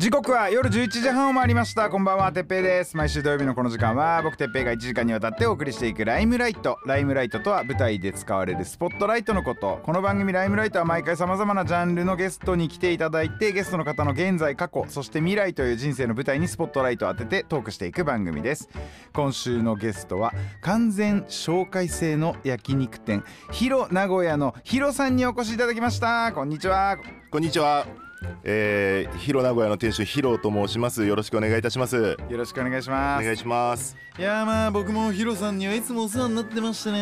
時刻は夜11時半を回りました。こんばんは。てっぺいです。毎週土曜日のこの時間は僕てっぺいが1時間にわたってお送りしていくライムライト。ライムライトとは舞台で使われるスポットライトのこと。この番組ライムライトは毎回さまざまなジャンルのゲストに来ていただいてゲストの方の現在過去そして未来という人生の舞台にスポットライトを当ててトークしていく番組です。今週のゲストは完全紹介制の焼肉店ヒロ名古屋のヒロさんにお越しいただきました。こんにちは。こんにちは。えー、ヒロ名古屋の店主ヒロと申します。よろしくお願いいたします。よろしくお願いしますお願いします。いやーまあ僕もヒロさんにはいつもお世話になってましたね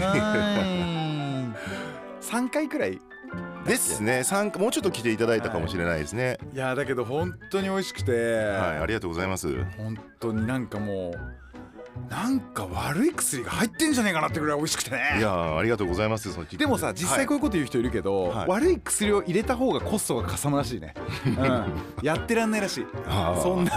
はい 3回くらいですね。参加もうちょっと来ていただいたかもしれないですね。いやーだけど本当に美味しくて、はい、ありがとうございます。本当になんかもうなんか悪い薬が入ってんじゃねえかなってぐらい美味しくてね。いやーありがとうございます。そのでもさ実際こういうこと言う人いるけど、はい。悪い薬を入れた方がコストがかさむらしいね、うん、やってらんないらしい。そんな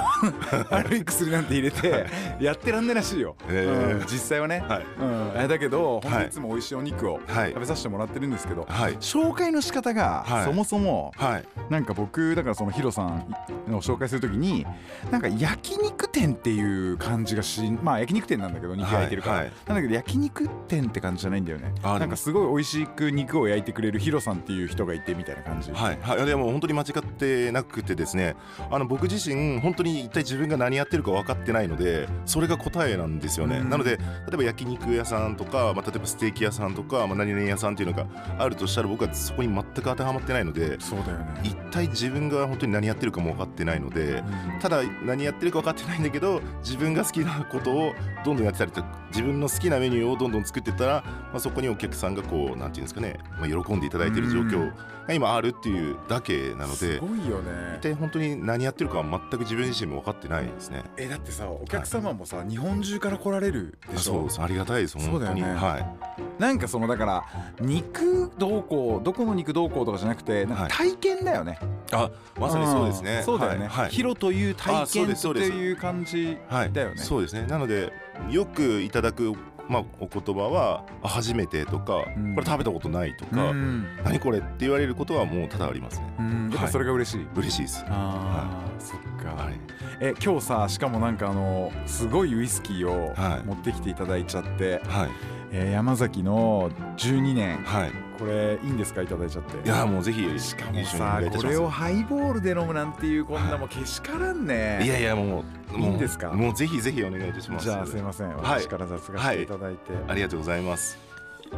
悪い薬なんて入れてやってらんないらしいよ、へー。うん。実際はね、はい。うん、えだけど本当はいいつも美味しいお肉をはい。食べさせてもらってるんですけど、はい。紹介の仕方がはい。そもそもはい。なんか僕だからそのヒロさんの紹介するときになんか焼肉店っていう感じがしまあ焼肉店なんだけど肉焼いてるから、はいはいなんだけど焼肉店って感じじゃないんだよねなんかすごい美味しく肉を焼いてくれるヒロさんっていう人がいてみたいな感じ、はいはい。でも本当に間違ってなくてですね。あの僕自身本当に一体自分が何やってるか分かってないので、それが答えなんですよね。うんなので例えば焼肉屋さんとか、まあ例えばステーキ屋さんとか、まあ何々屋さんっていうのがあるとしたら僕はそこに全く当てはまってないので。そうだよね一体自分が本当に何やってるかも分かってないので、ただ何やってるか分かってないんだけど自分が好きなことをどんどんやってたりと自分の好きなメニューをどんどん作ってったら、まあ、そこにお客さんがこうなんていうんですかね、まあ、喜んでいただいている状況が今あるっていうだけなのすでごいよね。一体本当に何やってるかは全く自分自身も分かってないですね。えだってさお客様もさ、日本中から来られるでしょ？そうありがたいです本当に、ね。はい。なんかそのだから肉どうこうどこの肉どうこうとかじゃなくてなんかはい。体験だよね、あまさにそうですね。ん。そうだよね、はい、はいヒロという体験っていう感じはい、だよね。そうですね。なのでよくいただく、まあ、お言葉はあ初めてとか、うん。これ食べたことないとか、うん。何これって言われることはもう多々ありますね。うん。やっぱそれが嬉しい、嬉しいです。ああ、そっか、はい。え今日さしかもなんかあのすごいウイスキーをはい。持ってきていただいちゃって、はいえー山崎の12年。はい。これいいんですか？いただいちゃって。いやもうぜひしかもさこれをハイボールで飲むなんていうこんなもうけしからんね、いやいやもういいんですか？もうぜひぜひお願いいたします。じゃあすいません。はい。私から雑がしていただいて、ありがとうございます。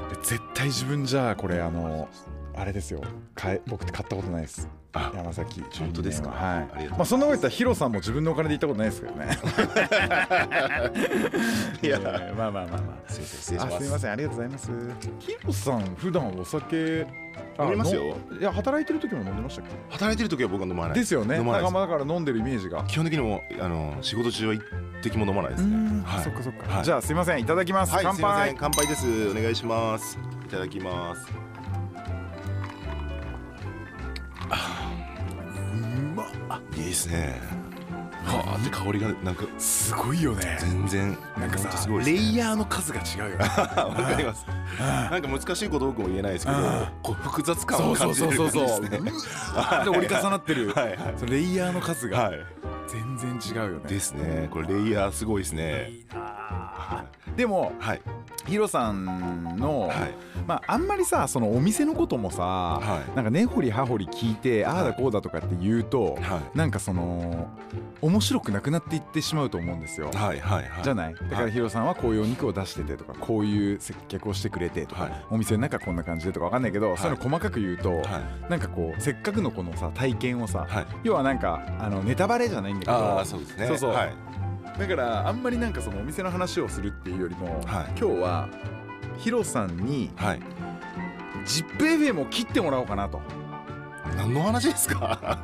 で絶対自分じゃこれあのあれですよ。買え僕って買ったことないです。あ山崎。12年は本当ですか？はい。ありがとうございます。まあそんなこと言ったらヒロさんも自分のお金で行ったことないですけどね。いや。えーまあまあまあまあ。すいませんあます。すいませんありがとうございます。ヒロさん普段お酒あ飲みますよ。のいや働いてる時も飲んでましたっけ？働いてる時は僕は飲まないですよね。飲まないです。仲間だから飲んでるイメージが。基本的にもあの仕事中は一滴も飲まないですうねん。はい。そっかそっか、はい。じゃあすいませんいただきます、はい乾杯。乾杯です。お願いします。いただきますうまっ。いいですね。はあって香りがなんかすごいよね。全然なんかさすごね。レイヤーの数が違うよね。わかります。なんか難しいこと多くも言えないですけどあこう複雑感を感じるうそうそう。感じですね。で折り重なってる。はいはい。そのレイヤーの数がはい。全然違うよね。ですね。これレイヤーすごいですね。でもはい。ヒロさんの、はい。まああんまりさそのお店のこともさ、はい。なんか根掘り葉掘り聞いてああだこうだとかって言うと、はい。なんかその面白くなくなっていってしまうと思うんですよ。はいはいはい。じゃない？だからヒロさんはこういうお肉を出しててとかこういう接客をしてくれてとか、はい。お店の中こんな感じでとかわかんないけど、そうい。うの細かく言うと、はい。なんかこうせっかくのこのさ体験をさ、はい。要はなんかあのネタバレじゃないんだけどああそうですね。そうそう。はい。だからあんまりなんかそのお店の話をするっていうよりも、はい。今日はヒロさんにはい。ZIPFM を切ってもらおうかなと何の話ですか？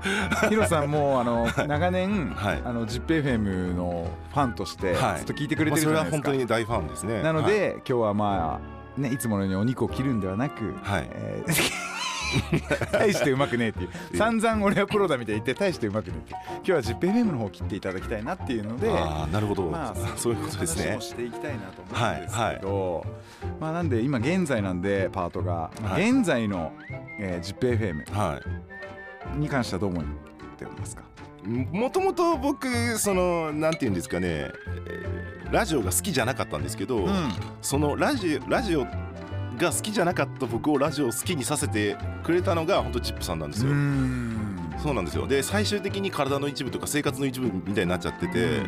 ヒロさんもあの長年、はい。あの ZIPFM のファンとしてずはい。っと聞いてくれまあそれはてるじゃないですか、本当に大ファンですね。なので、今日はまあねいつものようにお肉を切るんではなく、はい。えー 大してうまくねえっていう。散々俺はプロだみたいに言って大してうまくねえって今日は ZIPFM の方を切っていただきたいなっていうのでああなるほど、まあ そういうことですね。話をしていきたいなと思うんですけど、まあなんで今現在なんでパートが、現在の、えー、ZIPFM はい。に関してはどう思ってますか？もともと僕そのなんて言うんですかね、えーラジオが好きじゃなかったんですけど、そのラジオラジオが好きじゃなかった僕をラジオを好きにさせてくれたのが本当チップさんなんですよ。ん。そうなんですよ。で最終的に体の一部とか生活の一部みたいになっちゃってて、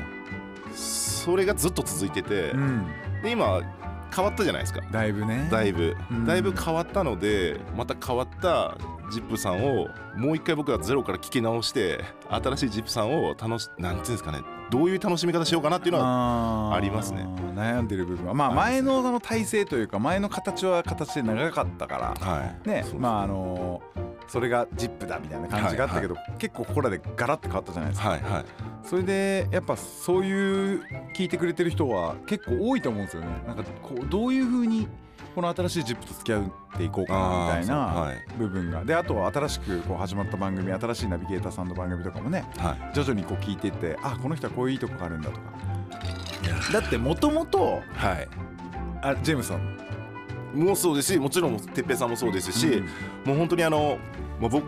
それがずっと続いてて、うん。で今変わったじゃないですか。だいぶね。だいぶ、うん。だいぶ変わったのでまた変わったジップさんをもう一回僕はゼロから聞き直して新しいジップさんを楽しなんていうんですかねどういう楽しみ方しようかなっていうのはありますね。悩んでる部分は。まあ前のあの体制というか前の形は形で長かったから。はい。ね。まああのそれがジップだみたいな感じがあったけど、結構ここらでガラッて変わったじゃないですか、はいはい。それでやっぱそういう聞いてくれてる人は結構多いと思うんですよね。なんかこうどういう風にこの新しいジップと付き合っていこうかなみたいなはい。部分が。であとは新しくこう始まった番組新しいナビゲーターさんの番組とかもねはい。徐々にこう聞いていってあこの人はこういういいとこがあるんだとか。だってもともとはい。あジェームスさん。もうそうですしもちろん哲平さんもそうですし、うん。もう本当にあの、まあ、僕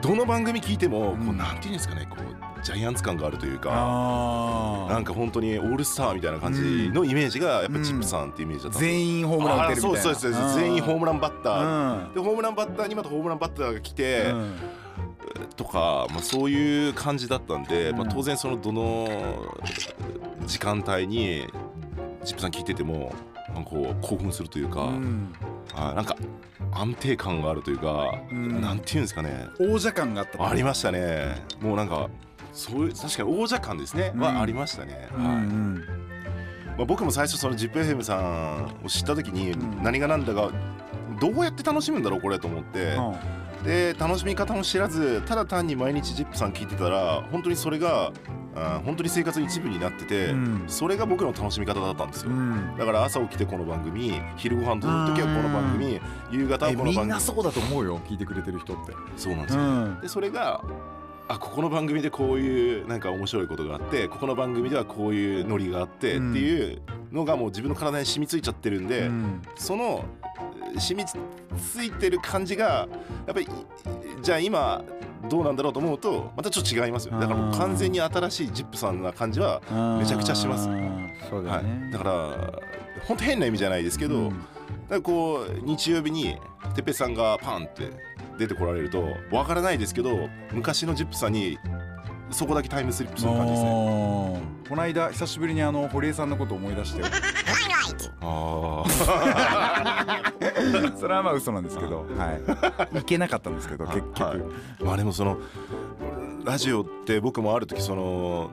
どの番組聞いても、うんこうなんていうんですかねこうジャイアンツ感があるというかあなんか本当にオールスターみたいな感じのイメージがやっぱチップさんってイメージだったんですよ。全員ホームラン打てるみたいな。そうそうそう全員ホームランバッター、ーでホームランバッターにまたホームランバッターが来て、うん。とか、まあ、そういう感じだったんで、うん。まあ、当然そのどの時間帯にジップさん聞いててもなんかこう興奮するというか、うん。あなんか安定感があるというか、うん。なんていうんですかね。王者感があったありましたね。もうなんかそういう確かに王者感ですね、うん。はありましたね、うんはい。うんまあ、僕も最初その ZIPFM さんを知った時にん。何が何だかどうやって楽しむんだろうこれと思って、で楽しみ方も知らずただ単に毎日 ZIP さん聞いてたら本当にそれがあー本当に生活の一部になってて、うん。それが僕の楽しみ方だったんですよ、うん。だから朝起きてこの番組昼ご飯とる時はこの番組夕方はこの番組。なそうだと思うよ聞いてくれてる人って。そうなんですよ、ん。でそれがあここの番組でこういうなんか面白いことがあってここの番組ではこういうノリがあってってうんいうのがもう自分の体に染みついちゃってるんで、うん。そのえー染みついてる感じがやっぱりじゃあ今どうなんだろうと思うとまたちょっと違いますよ。だからもう完全に新しいジップさんな感じは、めちゃくちゃします。あーそうだはい。だから本当変な意味じゃないですけど、うん。だからこう日曜日にてっぺいさんがパンって出てこられるとわからないですけど昔のジップさんにそこだけタイムスリップする感じですね。この間久しぶりにあの堀江さんのことを思い出して。あ それはまあ嘘なんですけど、はい、行けなかったんですけど結局、はい。まあでもそのラジオって僕もある時その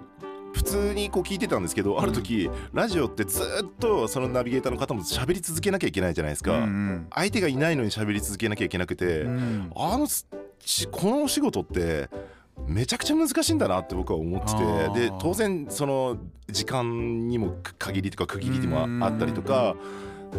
普通にこう聞いてたんですけどある時ラジオってずっとそのナビゲーターの方も喋り続けなきゃいけないじゃないですか、うん相手がいないのに喋り続けなきゃいけなくて、うん。うんあのこのお仕事ってめちゃくちゃ難しいんだなって僕は思っててで当然その時間にも限りとか区切りもあったりとか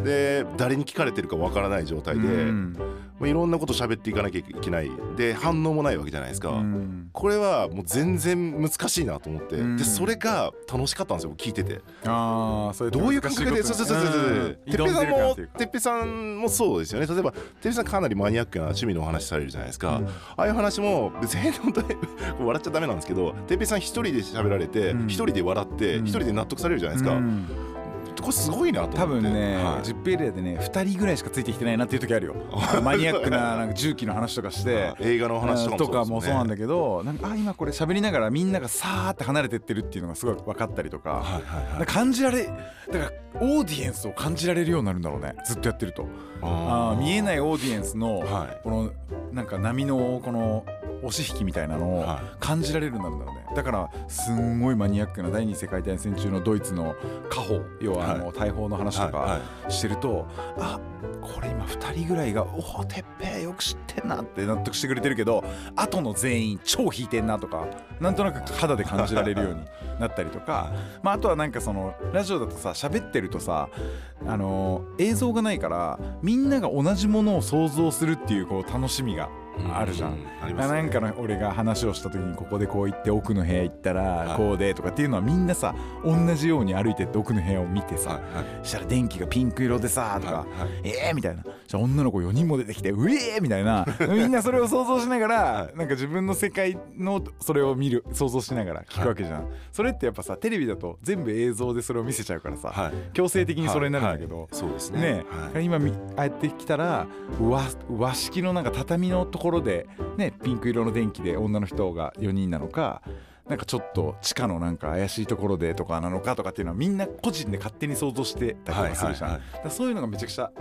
で誰に聞かれてるかわからない状態で、うん。まあいろんなこと喋っていかなきゃいけない。で反応もないわけじゃないですか。うん。これはもう全然難しいなと思って、うん。でそれが楽しかったんですよ聞いてて。ああそれどういう感覚でそうそうそうそうそうてっぺいさんもててっぺいさんもそうですよね例えばてっぺいさんかなりマニアックな趣味のお話されるじゃないですか、うんああいう話も別に本当に笑っちゃダメなんですけどてっぺいさん一人で喋られてうん一人で笑ってうん一人で納得されるじゃないですか、これすごいなと多分ね、はい。ジップエリアでね2人ぐらいしかついてきてないなっていう時あるよ。マニアックななんか重機の話とかして。映画の話とかもとかもそうなんだだけどなんかあ今これ喋りながらみんながさーって離れてってるっていうのがすごい分かったりとか,、感じられだからオーディエンスを感じられるようになるんだろうね。ずっとやってるとあー。見えないいオーディエンスのはい。このなんか波のこの押し引きみたいなのをは感じられるようになるんだろうね。だからすんごいマニアックな第二次世界大戦中のドイツの家宝要はあの大砲の話とはい。はかしてると、あこれ今2人ぐらいが「おおてっぺいよく知ってんな」って納得してくれてるけど後の全員超引いてんなとかなんとなく肌で感じられるようになったりとか、まあ、あとはなんかそのラジオだとさ喋ってるとさあの映像がないからみんなが同じものを想像するっていうこう楽しみがあるじゃん。うありますね。なんかの俺が話をした時にここでこう行って奥の部屋行ったはい。らこうでとかっていうのはみんなさ同じように歩いてって奥の部屋を見てさはいはい。したら電気がピンク色でさとかはい。はい。ええみたいな。じゃあ女の子4人も出てきてうえーみたいな。みんなそれを想像しながらはい。なんか自分の世界のそれを見る想像しながら聞くわけじゃん。それってやっぱさテレビだと全部映像でそれを見せちゃうからさはい。強制的にそれになるんだけどはい。はい。そうですね。ねはい。今みああやってきたら和和式のなんか畳のところでねピンク色の電気で女の人が4人なのかなんかちょっと地下のなんか怪しいところでとかなのかとかっていうのはみんな個人で勝手に想像してたりとかするじゃん、はいはいそういうのがめちゃくちゃ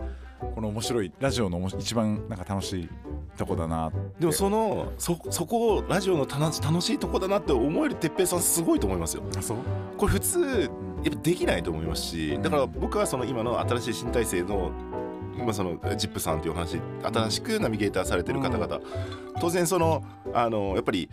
この面白いラジオの一番なんか楽しいとこだなでもそのそそこをラジオの楽し楽しいとこだなって思える哲平さんすごいと思いますよ。あそう？これ普通やっぱできないと思いますしだから僕はその今の新しい新体制の今そのジップさんというお話新しくナビゲーターされてる方々、当然そのあのやっぱり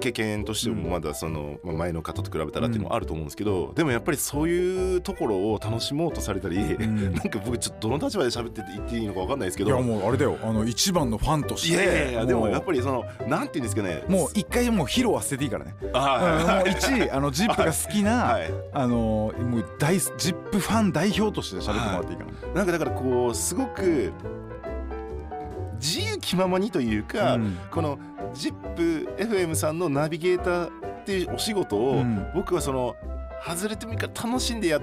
経験としてもまだそのまあ前の方と比べたらっていうのもあると思うんですけど、でもやっぱりそういうところを楽しもうとされたり、ん。なんか僕ちょっとどの立場で喋ってて言っていいのか分かんないですけいやどもうあれだよ。あの一番のファンとして。いやいやいやでもやっぱりりそのなんていうんですかねもう一回もうヒロは捨てていいからね。あうんもう一あのジップが好きな、はい。あのもう大ジップファン代表として喋ってもらっていいかな、なんかだからこうすごく自由気ままにというか、うん。この ZIPFM さんのナビゲーターっていうお仕事を、うん。僕はその外れてもいいから楽しんでやっ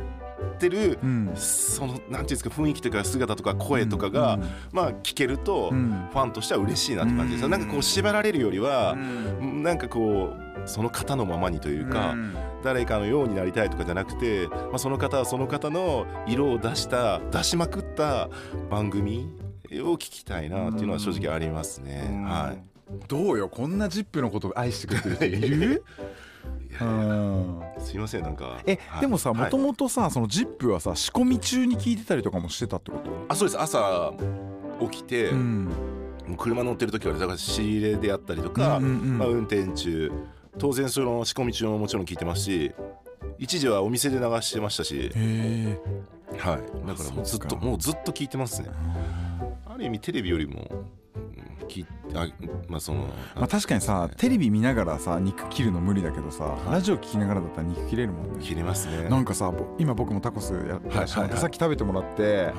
てる、うん。そのなんていうんですか雰囲気とか姿とか声とかが、うんまあ聞けると、うん。ファンとしては嬉しいなって感じです、うん。なんかこう縛られるよりはう、ん。なんかこうその方のままにというか、うん。誰かのようになりたいとかじゃなくて、まあ、その方はその方の色を出した出しまくった番組を聞きたいなっていうのは正直ありますね。うん。はい。どうよ？こんなジップのことを愛してくれてる人いる？うん。すいませんなんか。え、はい。でもさはい。もともとさそのジップはさ仕込み中に聞いてたりとかもしてたってこと？あそうです。朝起きて、うん。車乗ってる時はだから仕入れであったりとか、うんうんうんまあ、運転中。当然その仕込み中ももちろん聞いてますし一時はお店で流してましたし、はい、だからもうずっともうずっと聞いてますねある意味テレビよりもうん聞いあまあそのまあ確かにさテレビ見ながらさ肉切るの無理だけどさラジオ聞きながらだったら肉切れるもんね。切れますね。なんかさぼ今僕もタコスやってらっしゃるはいはいはい。さっき食べてもらってはい、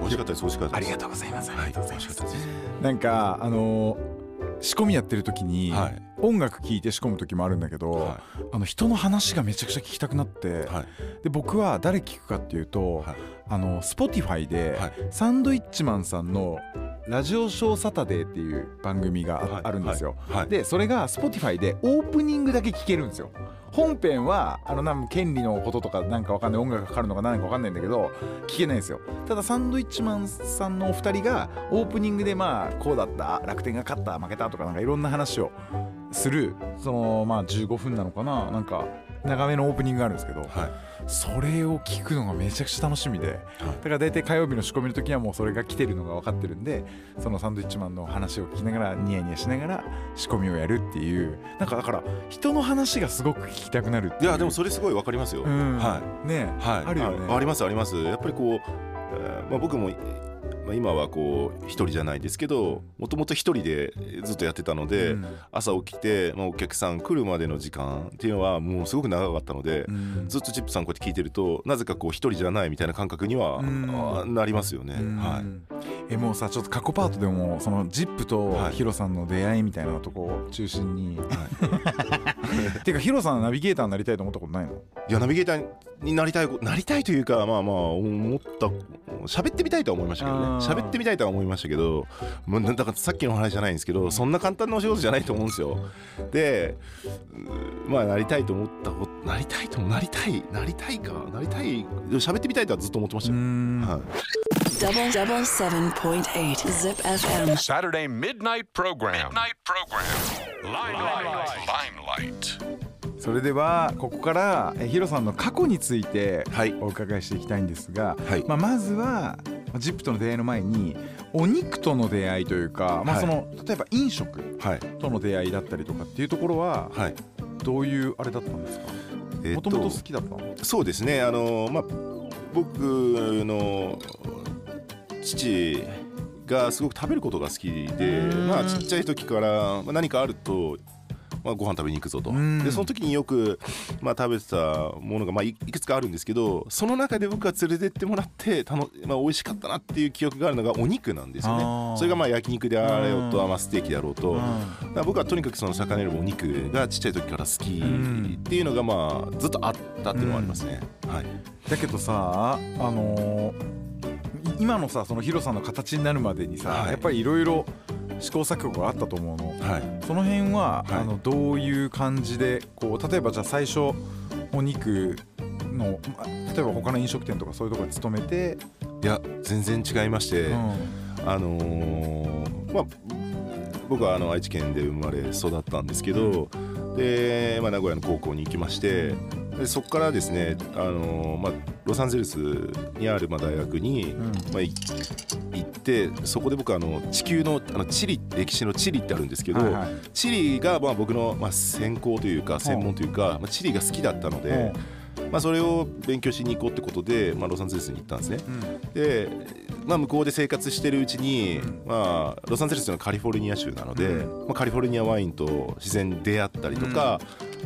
美味しかったです美味しかったです。とうございます。はい美味しかったです。なんかあのー仕込みやってる時に、はい音楽聴いて仕込む時もあるんだけど、はあの人の話がめちゃくちゃ聞きたくなって、はい。で僕は誰聞くかっていうと、はい。あの Spotify で、はい。サンドイッチマンさんの「ラジオショーサタデー」っていう番組があ,、るんですよ。はい。でそれが Spotify でオープニングだけ聞けるんですよ。本編はあのなん権利のこととかなんかわかんない音楽がかかるのか何かわかんないんだけど聞けないんですよ。ただサンドイッチマンさんのお二人がオープニングでまあこうだった楽天が勝った負けたとかなんかいろんな話をするそのまあ15分なのかな？なんか長めのオープニングがあるんですけどはい。それを聞くのがめちゃくちゃ楽しみでだから大体火曜日の仕込みの時はもうそれが来てるのが分かってるんでそのサンドイッチマンの話を聞きながらニヤニヤしながら仕込みをやるっていうなんかだから人の話がすごく聞きたくなるっていやでもそれすごいわかりますよ、うん。はい。ねはい、あるよね。あありますあります。やっぱりこう、えーまあ、僕も、まあ、今はこう一人じゃないですけどもともと一人でずっとやってたので、うん。朝起きて、まあ、お客さん来るまでの時間っていうのはもうすごく長かったので、うん。ずっとチップさんこうやって聞いてるとなぜかこう一人じゃないみたいな感覚には、うん。あなりますよね、うん。はい。えもうさちょっと過去パートでもそのジップとはい。ヒロさんの出会いみたいなとこを中心に、てい。うかヒロさんナビゲーターになりたいと思ったことないの？いやナビゲーターになりたいこなりたいというかまあまあ思った喋ってみたいとは思いましたけどね喋ってみたいとは思いましたけどもうなだからさっきの話じゃないんですけどそんな簡単なお仕事じゃないと思うんですよでうまあなりたいと思ったことなりたいともなりたいなりたいかなりたい喋ってみたいとはずっと思ってましたはい Double double seven point eight Zip FM. Saturday midnight program. Midnight program. Limelight. Limelight. それではここからえヒロさんの過去についてはい。お伺いしていきたいんですが、はい。まあ、まずはまあジップとの出会いの前にお肉との出会いというか、まあ、はい。その例えば飲食はい。との出会いだったりとかっていうところははい。どういうあれだったんですか？えっもともと好きだったの？そうですね。あのまあ僕の父がすごく食べることが好きでうん。まあちっちゃい時からまあ何かあるとまあ、ご飯食べに行くぞと。うん。でその時によく、まあ、食べてたものが、まあ、いいくつかあるんですけどその中で僕が連れてってもらってたの、まあ、美味しかったなっていう記憶があるのがお肉なんですよね。それがまあ焼肉であれよと、うんまあ、ステーキであろうと、僕はとにかくその魚よりもお肉がちっちゃい時から好きっていうのがまあずっとあったっていうのもありますね。はい、だけどさあのーい今のさそのヒロさんの形になるまでにさ、はい。やっぱりいろいろ試行錯誤があったと思うの。はい。その辺は、はい。あのどういう感じでこう例えばじゃあ最初お肉のま例えば他の飲食店とかそういうところに勤めて、いや全然違いまして、うん。あのーまあ僕はあの愛知県で生まれ育ったんですけど、で、まあ、名古屋の高校に行きましてでそこからですね、あのーまあ、ロサンゼルスにあるまあ大学に、うん。まあ、い行ってそこで僕あの地球のあの地理歴史の地理ってあるんですけど、はいはい。地理がまあ僕のまあ専攻というか専門というか、まあ、地理が好きだったので、まあ、それを勉強しに行こうってことで、まあ、ロサンゼルスに行ったんですね。うん。で、まあ、向こうで生活してるうちに、まあ、ロサンゼルスのカリフォルニア州なので、うまあ、カリフォルニアワインと自然に出会ったりとか、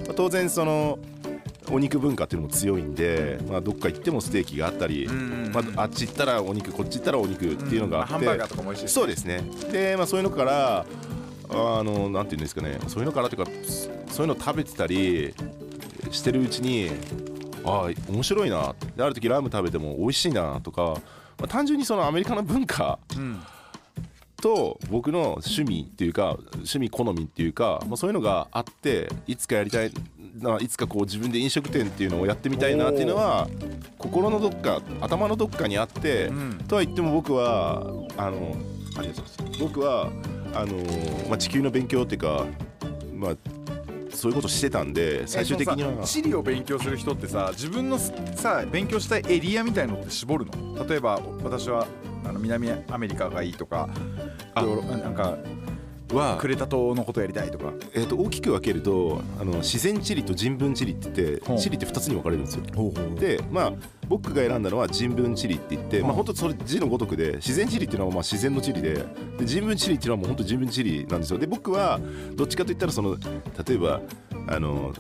まあ当然そのお肉文化っていうのも強いんで、まあ、どっか行ってもステーキがあったり、うんまあ、あっち行ったらお肉こっち行ったらお肉っていうのがあって、ハンバーガーとかも美味しいしそうですね。で、まあ、そういうのからあのなんていうんですかね。そういうのからというかそういうの食べてたりしてるうちにああ面白いな。である時ラム食べても美味しいなとか、まあ、単純にそのアメリカの文化うん。と僕の趣味っていうか趣味好みっていうか、まあ、そういうのがあっていつかやりたいないつかこう自分で飲食店っていうのをやってみたいなっていうのは心のどっか頭のどっかにあって、うん。とは言っても僕はあのありがとうございます。僕はあの、まあ、地球の勉強っていうかまあそういうことしてたんで最終的には。地理を勉強する人ってさ自分のさ勉強したいエリアみたいのって絞るの？例えば私はあの南アメリカがいいとかなんかはクレタ島のことやりたいとか。えー、と大きく分けるとあの自然地理と人文地理って言って地理って2つに分かれるんですよ。ででまあ僕が選んだのは人文地理って言って、まあうん本当それ字のごとくで自然地理っていうのはまあ自然の地理でで人文地理っていうのはもう本当人文地理なんですよ。で僕はどっちかといったらその例えばあの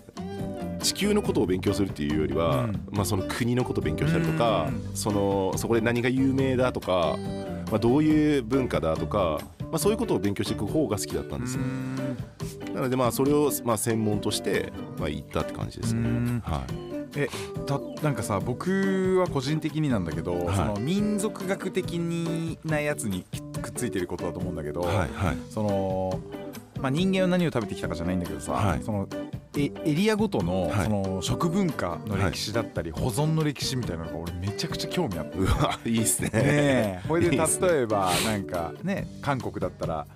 地球のことを勉強するっていうよりは、うん。まあ、その国のことを勉強したりとか、うん。そのそこで何が有名だとか、まあ、どういう文化だとか、まあ、そういうことを勉強していく方が好きだったんですよ。なのでまあそれをまあ専門としてまあ行ったって感じですねうん。はい。えたなんかさ僕は個人的になんだけど、はいその民族学的になやつにくっついてることだと思うんだけど、はいはい。その、まあ、人間は何を食べてきたかじゃないんだけどさ、はいそのエエリアごとの,、はい。その食文化の歴史だったり、保存の歴史みたいなのが俺めちゃくちゃ興味あって。うわいいっすね。ねえ。これで例えばなんかね韓国だったら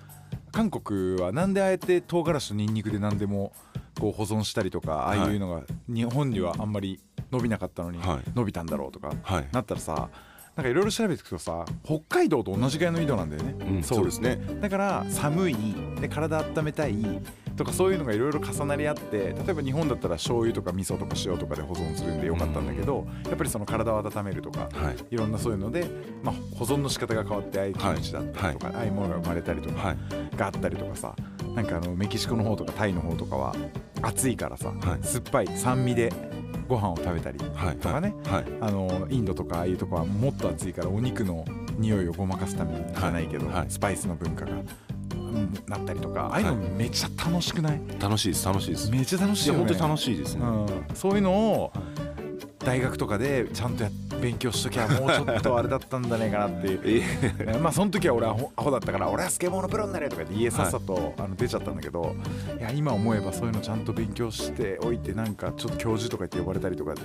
韓国はなんであえて唐辛子とニンニクで何でもこう保存したりとかああいうのが日本にはあんまり伸びなかったのにはい。伸びたんだろうとかはい。なったらさなんかいろいろ調べていくとさ北海道と同じぐらいの緯度なんだよね、うん、そうですね。だから寒い。で体温めたいとかそういうのがいろいろ重なり合って例えば日本だったら醤油とか味噌とか塩とかで保存するんでよかったんだけど、やっぱりその体を温めるとかはい。いろんなそういうので、まあ、保存の仕方が変わってああい。うキムチだったりとか、ああい。うものが生まれたりとかはい。があったりとかさなんかあのメキシコの方とかタイの方とかは暑いからさ、はい。酸っぱい酸味でご飯を食べたりはい。とかね、はい。あのインドとかああいうとこはもっと暑いからお肉の匂いをごまかすためにじゃないけど、はい。はい。スパイスの文化が、うんなったりとかああいうのめっちゃ楽しくない、楽しいです。楽しいです。めっちゃ楽しいよねいや本当に楽しいですね。うん、そういうのを大学とかでちゃんとや勉強しときゃもうちょっとあれだったんじゃねえかなっていうまあその時は俺はアホアホだったから俺はスケボーのプロになれとか言って家さっさと、あの出ちゃったんだけどいや今思えばそういうのちゃんと勉強しておいてなんかちょっと教授とか言って呼ばれたりとか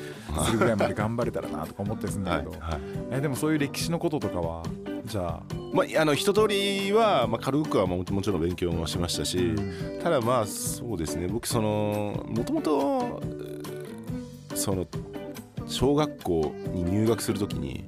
するぐらいまで頑張れたらなとか思ったりするんだけど、はいはいえでもそういう歴史のこととかはじゃあ。まあ、あの一通りは、まあ、軽くはももちろん勉強もしましたし、ただまあそうですね。僕そのもともとその小学校に入学するときに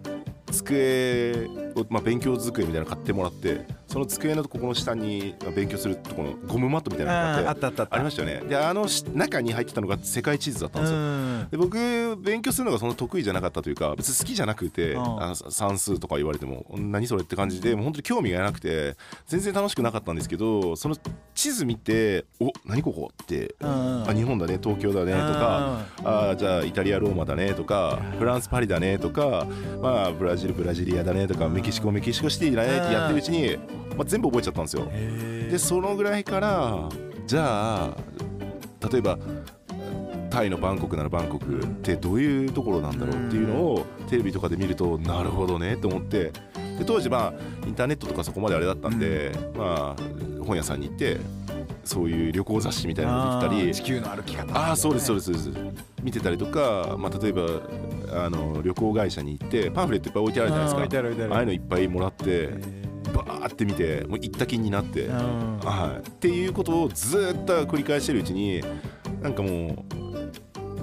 机を、まあ、勉強机みたいなの買ってもらってその机のここの下にまあ勉強するところのゴムマットみたいなのがあってあったありましたよね。であのし中に入ってたのが世界地図だったんですよ。うん。で僕勉強するのがそんな得意じゃなかったというか別に好きじゃなくてうん。あ算数とか言われても何それって感じでもう本当に興味がなくて全然楽しくなかったんですけどその地図見て「お何ここ?」って「うん。あ日本だね東京だね」とか「あじゃあイタリアローマだね」とか「フランスパリだね」とか「まあブラジルブラジリアだね」とか「メキシコメキシコシティだね」ってやってるうちに、まあ、全部覚えちゃったんですよ。でそのぐらいからじゃあ例えばタイのバンコクならバンコクってどういうところなんだろうっていうのをテレビとかで見るとなるほどねと思ってで当時まあインターネットとかそこまであれだったんで、まあ本屋さんに行ってそういう旅行雑誌みたいなのを見てたり地球の歩き方ああそうですそうでですそうです。見てたりとか、まあ、例えばあの旅行会社に行ってパンフレットいっぱい置いてあるじゃないですか。置いてある置い。てあるああいうのいっぱいもらってバーって見てもう行った気になって。はい、っていうことをずーっと繰り返してるうちになんかも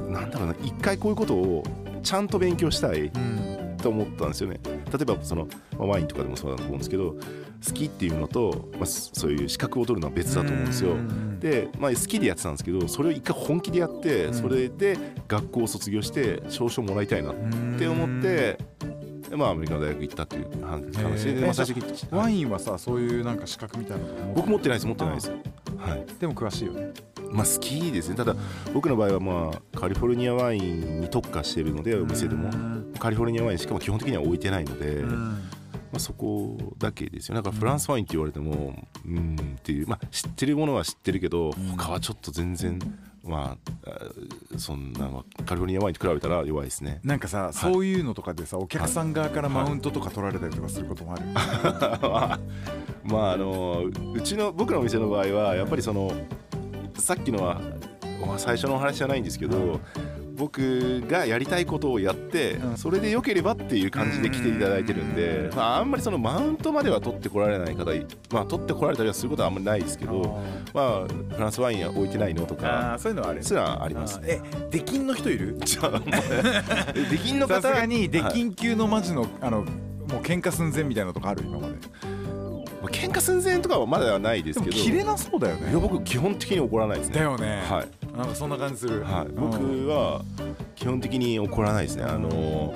うなんだろうな一回こういうことをちゃんと勉強したいうん。と思ったんですよね。例えばその、まあワインとかでもそうだと思うんですけど好きっていうのと、まあ、そそういう資格を取るのは別だと思うんですよ。うん。で、まあ、好きでやってたんですけどそれを一回本気でやってそれで学校を卒業して証書もらいたいなって思ってでまあアメリカの大学行ったっていう話で、まあ、最終的にワインはさそういうなんか資格みたいなの僕持ってないです持ってないです。はい。でも詳しいよね。まあ好きですね。ただ僕の場合はまあカリフォルニアワインに特化しているのでお店でも。カリフォルニアワインしかも基本的には置いてないので、まあ、そこだけですよ。なんかフランスワインって言われてもうんっていうまあ知ってるものは知ってるけど他はちょっと全然まああそんなまあカリフォルニアワインと比べたら弱いですね。なんかさそういうのとかでさお客さん側からマウントとか取られたりとかすることもあるよね。まああのうちの僕のお店の場合はやっぱりそのさっきのはまあ最初のお話じゃないんですけど、僕がやりたいことをやって、うん。それで良ければっていう感じで来ていただいてるんで、まあ、あんまりそのマウントまでは取ってこられない方まあ取ってこられたりはすることはあんまりないですけどまあフランスワインは置いてないのとあかーそういうのはある。よねそういうのはありますね。え出禁の人いる？じゃあ出禁の方？さすがに出はい。禁級のマジのあのもう喧嘩寸前みたいなのとかある今まで。まあ喧嘩寸前とかはまだはないでですもけど。切れなそうだよね。いや僕基本的に怒らないですね。だよね。はいなんかそんな感じする。はい、うん。僕は基本的に怒らないですね。あの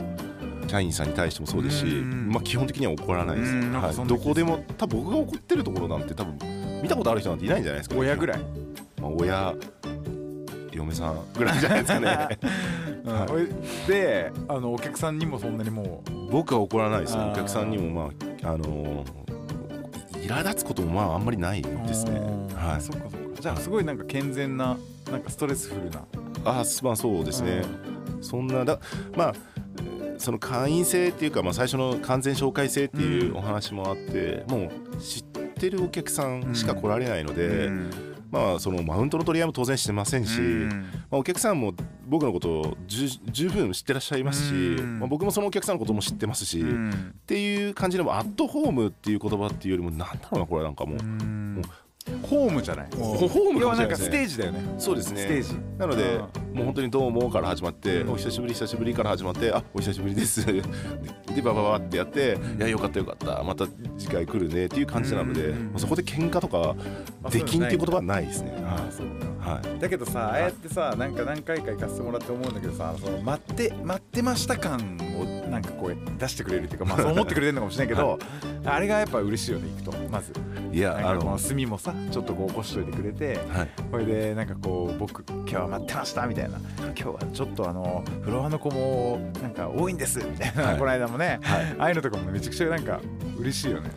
社員さんに対してもそうですし、うん。まあ基本的には怒らないです。うん。なんかはい、どこでも多分僕が怒ってるところなんて多分見たことある人なんていないんじゃないですか、親ぐらい、まあ、親嫁さんぐらいじゃないですかね。うん。俺であのお客さんにもそんなにもう。僕は怒らないですね。お客さんにもまああの苛立つこともまああんまりないですね。うん。はい。そっかそっか。じゃあすごいなんか健全ななんかストレスフルな。あまあそうですね、そんなだまあえーその会員制っていうか、まあ、最初の完全紹介制っていうお話もあって、もう知ってるお客さんしか来られないので、うん。まあそのマウントの取り合いも当然してませんし、うん。まあ、お客さんも僕のことを十十分知ってらっしゃいますし、うん。まあ、僕もそのお客さんのことも知ってますし、うっんていう感じでもアットホームっていう言葉っていうよりもなんだろうなこれなんかもう、うんホームじゃない。ホームはなんかステージだよね。そうですね。ステージ。なので、うもう本当にどうもから始まって、うん。お久しぶり久しぶりから始まって、あお久しぶりです。でバババってやって、いやよかったよかった、また次回来るねっていう感じなので、そこで喧嘩とかあ出禁っていう言葉はないですね。はい。はい。だけどさああやってさなんか何回か行かせてもらって思うんだけどさその待って待ってました感をなんかこう出してくれるっていうかまあそう思ってくれてるのかもしれないけどあれがやっぱ嬉しいよね行くとまずいやあの炭もさちょっとこう起こしといてくれてはい。これでなんかこう僕今日は待ってましたみたいな今日はちょっとあのフロアの子もなんか多いんですみたいな、はいこの間もね、はいああいうのとかもめちゃくちゃなんか嬉しいよね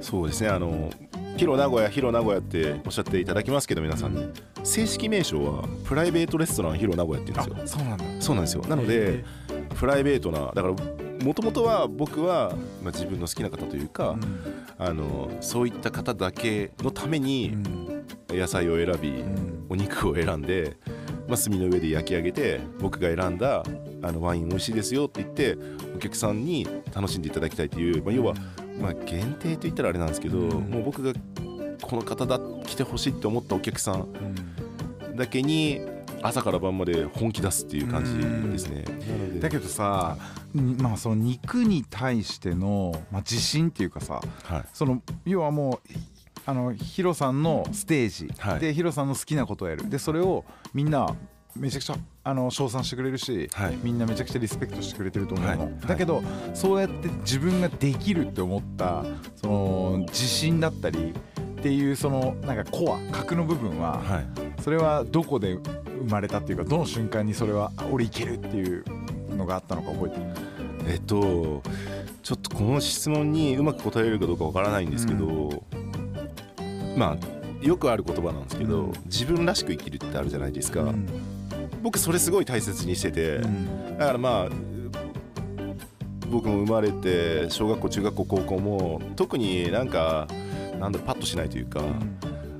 そうですね。あのヒロ名古屋ヒロ名古屋っておっしゃっていただきますけど皆さんに。正式名称はプライベートレストランヒロ名古屋って言うんですよ。そうなんだ。そうなんですよ。なので。プライベートなだからもともとは僕は、まあ、自分の好きな方というか、あのそういった方だけのために野菜を選び、お肉を選んで、まあ、炭の上で焼き上げて僕が選んだあのワイン美味しいですよって言ってお客さんに楽しんでいただきたいという、まあ、要は、まあ、限定と言ったらあれなんですけど、もう僕がこの方だ来てほしいって思ったお客さんだけに朝から晩まで本気出すっていう感じですね。だけどさ、にまあその肉に対しての、まあ、自信っていうかさはい。その要はもうあのヒロさんのステージ、はい。でヒロさんの好きなことをやる。でそれをみんなめちゃくちゃあの称賛してくれるし、はい。みんなめちゃくちゃリスペクトしてくれてると思うの、はい。だけどそうやって自分ができるって思ったその自信だったりっていうそのなんかコア核の部分は、はい。それはどこで生まれたっていうかどの瞬間にそれはあ俺いけるっていうのがあったのか覚えてる？えっとちょっとこの質問にうまく答えれるかどうかわからないんですけど、まあよくある言葉なんですけど、うん。自分らしく生きるってあるじゃないですか、うん僕それすごい大切にしてて、うん。だからまあ僕も生まれて小学校中学校高校も特になんかなんだろうパッとしないというか、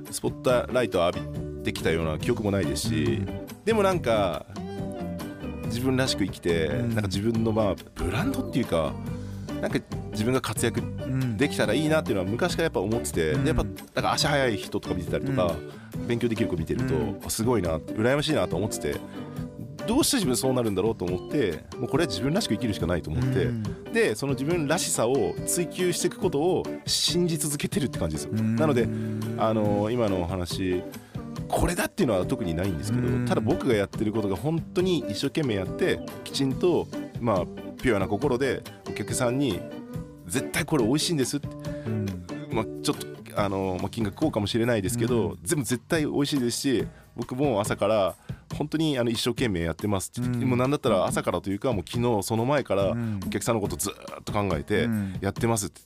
スポットライト浴びてきたような記憶もないですし、でもなんか自分らしく生きて、うん。なんか自分のまあブランドっていうかなんか自分が活躍うん。できたらいいなっていうのは昔からやっぱ思ってて、やっぱなんか足速い人とか見てたりとか、勉強できる子見てると、うん。あすごいな羨ましいなと思っててどうして自分そうなるんだろうと思ってもうこれは自分らしく生きるしかないと思って、うん。でその自分らしさを追求していくことを信じ続けてるって感じですよ、うん。なのであの今のお話これだっていうのは特にないんですけど、うん。ただ僕がやってることが本当に一生懸命やってきちんとまあピュアな心でお客さんに絶対これ美味しいんですってうん。まあ、ちょっとあの、まあ、金額こうかもしれないですけど、うん全部絶対美味しいですし僕も朝から本当にあの一生懸命やってますってうん。もうなんだったら朝からというかもう昨日その前からうん。お客さんのことずーっと考えてうん。やってますって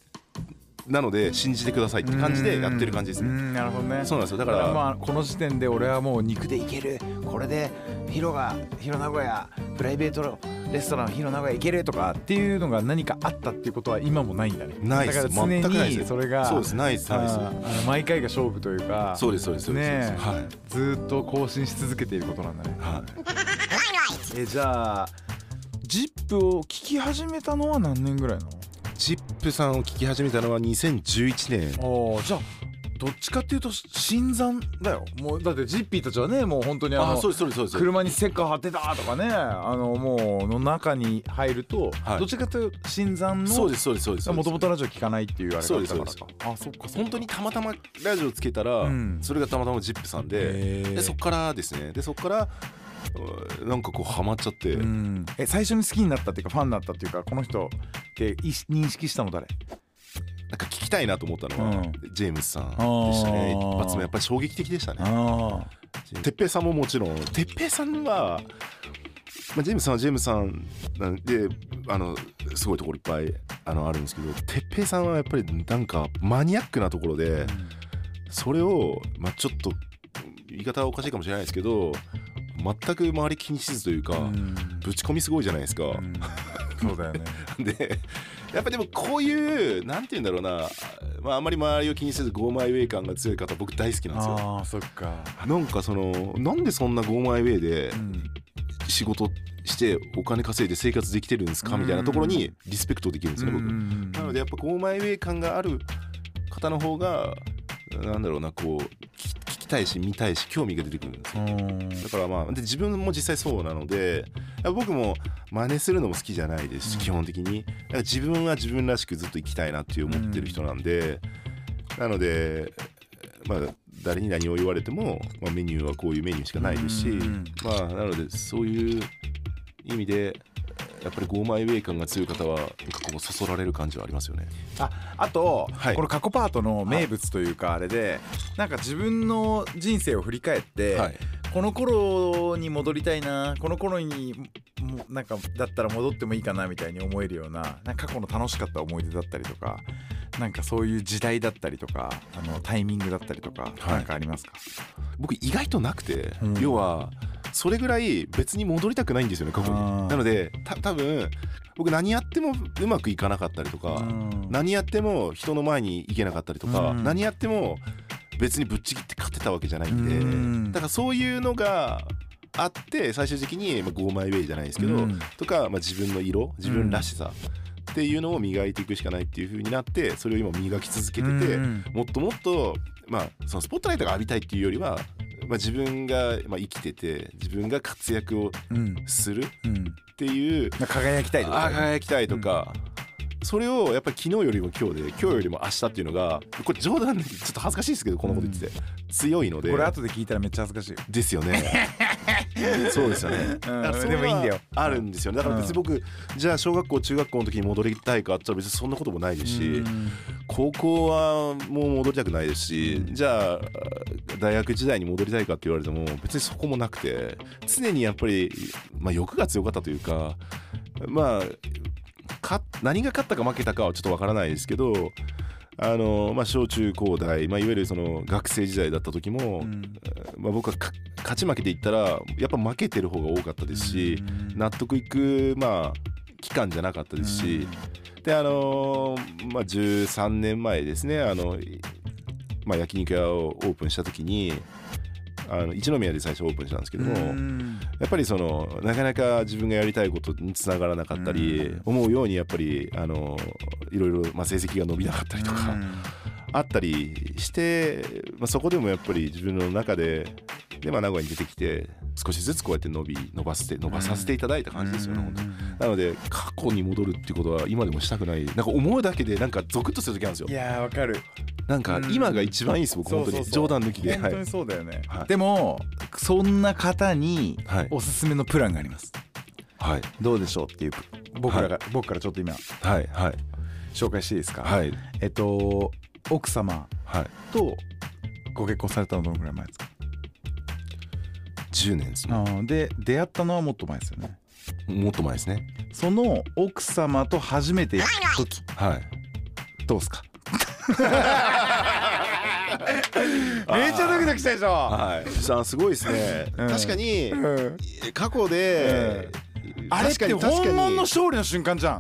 なので信じてくださいって感じでやってる感じですね。うんなるほどね。そうなんですよ。だかららまあこの時点で俺はもう肉でいける。これでヒロがヒロ名古屋プライベートレストランヒロ名古屋いけるとかっていうのが何かあったっていうことは今もないんだね。ないです。だから常全くないですにそれがそうです。ないです。ないです毎回が勝負というかそうですそうです。そうです。ねえはい。ずーっと更新し続けていることなんだね。はい。えじゃあ ZIP を聞き始めたのは何年ぐらいなの？チップさんを聞き始めたのは2011年。ああじゃあどっちかっていうと新参だよ。もうだってジッピーたちはねもう本当にあのあそうですそうですそうです。車にステッカー貼ってたとかねあのもうの中に入ると、はい。どっちかというと新参のそうですそうですそうです。もともとラジオ聞かないっていうあれがあったから。そうですかあそっかそっか。本当にたまたまラジオつけたら、うん。それがたまたまジップさんででそっからですね。でそっからうんなんかこうハマっちゃって、うん。え最初に好きになったっていうかファンになったっていうかこの人ってい認識したの誰？なんか聞きたいなと思ったのは、うん。ジェームスさんでしたね。一発目やっぱり衝撃的でしたね。あ哲平さんももちろん。哲平さんは、まあ、ジェームスさんはジェームスさんなんであのすごいところいっぱいあのあるんですけど哲平さんはやっぱりなんかマニアックなところで、それを、まあ、ちょっと言い方はおかしいかもしれないですけど全く周り気にしずというか、うん。ぶち込みすごいじゃないですか。うん。そうだよね。でやっぱでもこういうなんて言うんだろうな、まあ、あんまり周りを気にせずゴーマイウェイ感が強い方僕大好きなんですよ。ああそっか。なんかそのなんでそんなゴーマイウェイでうん。仕事してお金稼いで生活できてるんですかみたいなところにリスペクトできるんですよね僕。うん。なのでやっぱゴーマイウェイ感がある方の方がなんだろうなこう聞聞きたいし見たいし興味が出てくるんですよ。うん。だからまあで自分も実際そうなので僕も真似するのも好きじゃないですし、基本的に。自分は自分らしくずっと生きたいなっていう思ってる人なんで、なのでまあ誰に何を言われても、まあ、メニューはこういうメニューしかないですし、うん。まあなのでそういう意味でやっぱりゴーマイウェイ感が強い方はこうそそられる感じはありますよね。ああと、はい。この過去パートの名物というかあれで、なんか自分の人生を振り返って、はい。この頃に戻りたいなこの頃にもなんかだったら戻ってもいいかなみたいに思えるようななんか過去の楽しかった思い出だったりとかなんかそういう時代だったりとかあのタイミングだったりとか、はい。なんかありますか？僕意外となくて、うん。要はそれぐらい別に戻りたくないんですよね過去に。なのでた多分僕何やってもうまくいかなかったりとか、うん。何やっても人の前に行けなかったりとか、うん。何やっても別にぶっちぎって勝てたわけじゃないんで、うん。だからそういうのがあって最終的にまあ Go My Way じゃないですけど、うん。とか、まあ、自分の色自分らしさっていうのを磨いていくしかないっていう風になってそれを今磨き続けてて、うん。もっともっと、まあ、そのスポットライトが浴びたいっていうよりは、まあ、自分が、まあ、生きてて自分が活躍をうん。するっうん。ていう輝きたいとかあ輝きたいとか、それをやっぱり昨日よりも今日で今日よりも明日っていうのがこれ冗談でちょっと恥ずかしいですけどこのこと言ってて、強いので。これ後で聞いたらめっちゃ恥ずかしい。よですよね。そうですよね、だからそれはでもいいんだよ。あるんですよね。だから別に僕、じゃあ小学校中学校の時に戻りたいかって言ったら別にそんなこともないですし、うん。高校はもう戻りたくないですし、じゃあ大学時代に戻りたいかって言われても別にそこもなくて常にやっぱり、まあ、欲が強かったというかまあか何が勝ったか負けたかはちょっとわからないですけどあの、まあ、小中高大、まあ、いわゆるその学生時代だった時も、うん。まあ、僕はか勝ち負けで言ったらやっぱ負けてる方が多かったですし、うん。納得いく、まあ、期間じゃなかったですし、であのーまあ、13年前ですねあの、まあ、焼肉屋をオープンした時にあの一宮で最初オープンしたんですけども、うん。やっぱりそのなかなか自分がやりたいことにつながらなかったり、うん。思うようにやっぱりあのいろいろ、まあ、成績が伸びなかったりとか、あったりして、まあ、そこでもやっぱり自分の中でで、まあ、名古屋に出てきて少しずつこうやって伸び伸ばして伸ばさせていただいた感じですよね、本当に。なので過去に戻るっていうことは今でもしたくない。なんか思うだけでなんかゾクッとする時あるんですよ。いやーわかる。なんか今が一番いいです僕本当に。冗談抜きで。はい。本当にそうだよね、はい。でもそんな方にはい。おすすめのプランがあります。はい。どうでしょうっていう僕らが、僕からちょっと今はい。はい。紹介していいですか、はい。えっと奥様はい。とご結婚されたのどのくらい前ですか？10年ですね。で出会ったのはもっと前ですよね。もっと前ですね。その奥様と初めて行く時。はい。どうですか？めっちゃドキドキしたでしょ。はい。さあすごいですね、うん。確かにうん。過去で、あれって確かに本物の勝利の瞬間じゃん。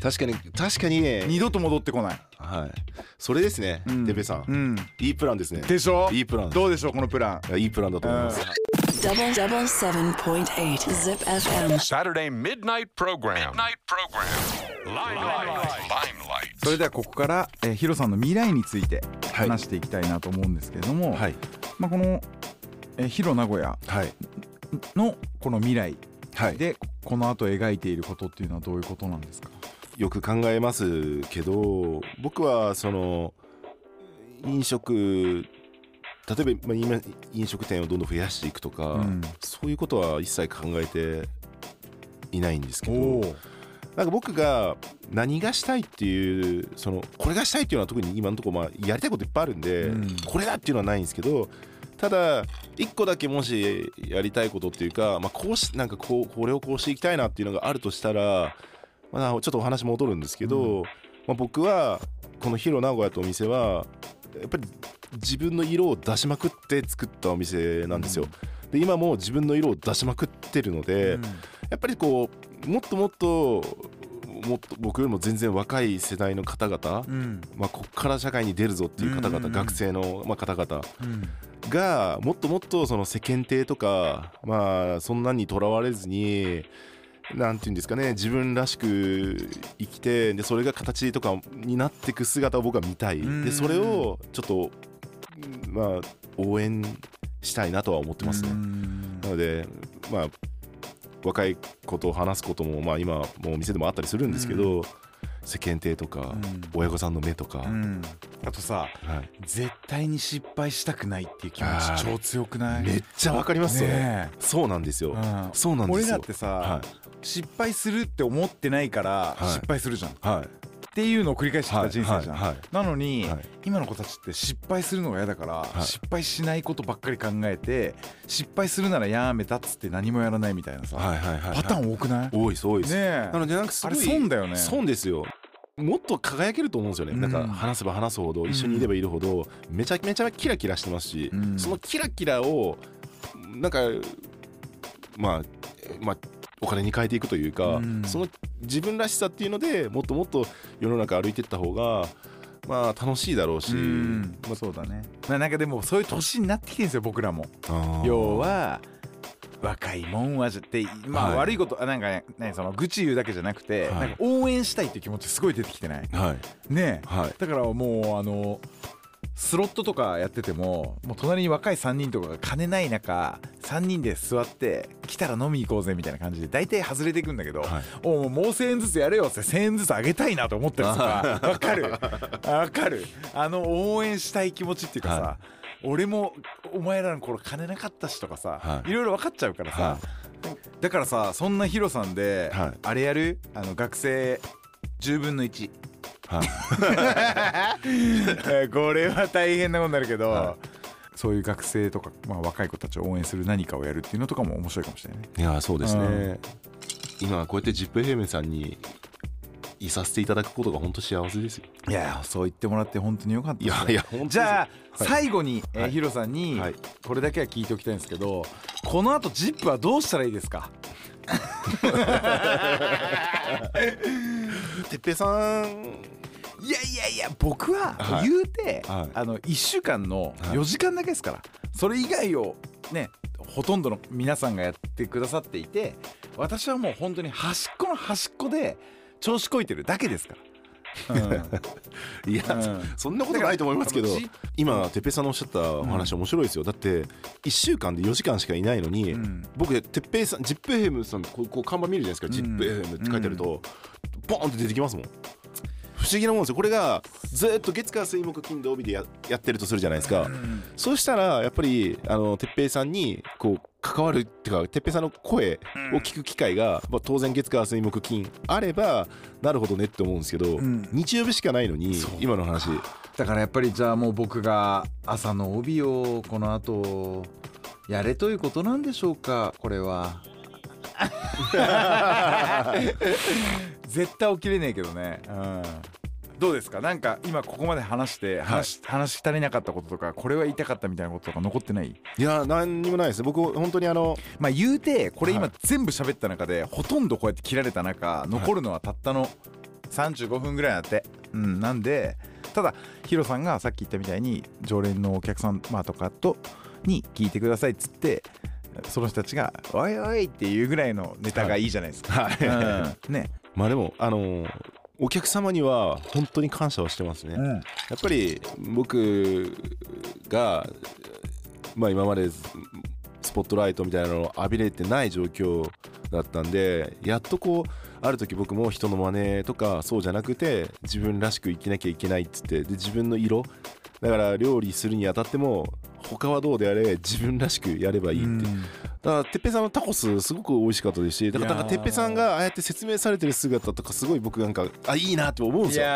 確かに確かに二度と戻ってこないはい。それですね、うん。てっぺいさん、うん。いいプランですね。でしょ？いいプラン。どうでしょうこのプラン？いやいいプランだと思います、Double double seven point eight Zip FM. Saturday midnight program. Midnight program. Limelight. Limelight. それではここから、えー、ヒロさんの未来についてはい。話していきたいなと思うんですけれども、はい。まあ、この、えー、ヒロ名古屋はい。のこの未来はい。でこの後描いていることっていうのはどういうことなんですか？よく考えますけど僕はその飲食例えばまあ今飲食店をどんどん増やしていくとか、うん。そういうことは一切考えていないんですけどおなんか僕が何がしたいっていうそのこれがしたいっていうのは特に今のところまあやりたいこといっぱいあるんで、うん。これだっていうのはないんですけどただ一個だけもしやりたいことっていうか、まあ、こうしなんかこうこれをこうしていきたいなっていうのがあるとしたら、まあ、ちょっとお話戻るんですけど、まあ、僕はこのヒロ名古屋とお店はやっぱり自分の色を出しまくって作ったお店なんですよ。で今も自分の色を出しまくってるので、うん。やっぱりこうもっともっともっと僕よりも全然若い世代の方々、うん。まあ、ここから社会に出るぞっていう方々、うんうんうん。学生の、まあ、方々うん。がもっともっとその世間体とか、まあ、そんなんにとらわれずになんていうんですかね自分らしく生きてでそれが形とかになっていく姿を僕は見たい、うん。でそれをちょっと、まあ、応援したいなとは思ってますね。うん。なのでまあ若い子と話すこともまあ今もうお店でもあったりするんですけど、世間体とか、うん。親御さんの目とか、うん。あとさはい、絶対に失敗したくないっていう気持ち超強くない？めっちゃわかりますよ、ね。そうなんですよ、うん。そうなんですよ。俺だってさ、は失敗するって思ってないからはい。失敗するじゃん、いはい。っていうのを繰り返してきた人生じゃん、はい。はい。はいなのに、はい。今の子たちって失敗するのが嫌だから、い。失敗しないことばっかり考えて失敗するならやめたっつって何もやらないみたいなさ、パターン多くない、多いです多いです、ねえ。なのでなんかすごいあれ損だよね。損ですよ。もっと輝けると思うんですよね、うん。なんか話せば話すほど一緒にいればいるほどめちゃめちゃキラキラしてますし、うん。そのキラキラをなんかまあえまあお金に変えていくというか、うん。その自分らしさっていうのでもっともっと世の中歩いていった方がまあ楽しいだろうし、うん。まあそうだね。まあなんかでもそういう年になってきてるんですよ僕らも。要は若いもんはじゃってまあはい。悪いことあなんかねねその愚痴言うだけじゃなくて、はい。なんか応援したいっていう気持ちすごい出てきてない？はい。ねえ。はい。だからもうあのスロットとかやっててももう隣に若い3人とかが金ない中3人で座って来たら飲み行こうぜみたいな感じで大体外れていくんだけど、はい。おうもう1000円ずつやれよって1000円ずつあげたいなと思ったりとかわかる。わかる。あの応援したい気持ちっていうかさ、は俺もお前らの頃金なかったしとかさ、はい。いろいろ分かっちゃうからさ、はだからさそんなヒロさんで、はい。あれやる？あの学生10分の1はいえーこれは大変なことになるけど、はそういう学生とか、まあ、若い子たちを応援する何かをやるっていうのとかも面白いかもしれないね。いやそうですね、うん。今こうやって ZIPFM さんにいさせていただくことが本当幸せですよ。いやそう言ってもらって本当によかったいですやいや本当じゃあ、はい。最後に、えーはい。ヒロさんにはい。これだけは聞いておきたいんですけどこのあと ZIP はどうしたらいいですか？てっぺいさん。いやいやいや僕ははい。言うて、はい。あの1週間のはい。4時間だけですから、それ以外をねほとんどの皆さんがやってくださっていて私はもう本当に端っこの端っこで調子こいてるだけですから。うん。いや、うん。そんなことないと思いますけど今てっぺいさんのおっしゃったお話面白いですよ、だって1週間で4時間しかいないのに、うん。僕てっぺいさん ZIPFM さんこうこう看板見るじゃないですか、うん。ZIPFM って書いてあると、ボーンって出てきますもん不思議なもんですよ。これがずっと月火水木金土曜日でややってるとするじゃないですか、うん。そうしたらやっぱりあのてっぺいさんにこう関わるっていうかてっぺいさんの声を聞く機会が、まあ、当然月火水木金あればなるほどねって思うんですけど、ん。日曜日しかないのに今の話。だからやっぱりじゃあもう僕が朝の帯をこの後やれということなんでしょうかこれは絶対起きれねえけどね、うん、どうですか？なんか今ここまで話して話,、し話し足りなかったこととかこれは言いたかったみたいなこととか残ってない？いや何にもないです。僕本当にあのまあ言うてこれ今はい。全部喋った中でほとんどこうやって切られた中残るのはたったの35分ぐらいだって。うんなんでただヒロさんがさっき言ったみたいに常連のお客さん、まあ、とかとに聞いてくださいっつってその人たちが「おいおい!」っていうぐらいのネタがいいじゃないですか。はい。うん。ね、まあでもあのお客様には本当に感謝をしてますね、うん。やっぱり僕が、まあ、今までスポットライトみたいなのを浴びれてない状況だったんでやっとこうある時僕も人の真似とかそうじゃなくて自分らしく生きなきゃいけないっつってで自分の色。だから料理するにあたっても他はどうであれ自分らしくやればいいって、うん。だからてっぺいさんのタコスすごく美味しかったですしだからてっぺいさんがああやって説明されてる姿とかすごい僕なんかあいいなって思うんでいすよ。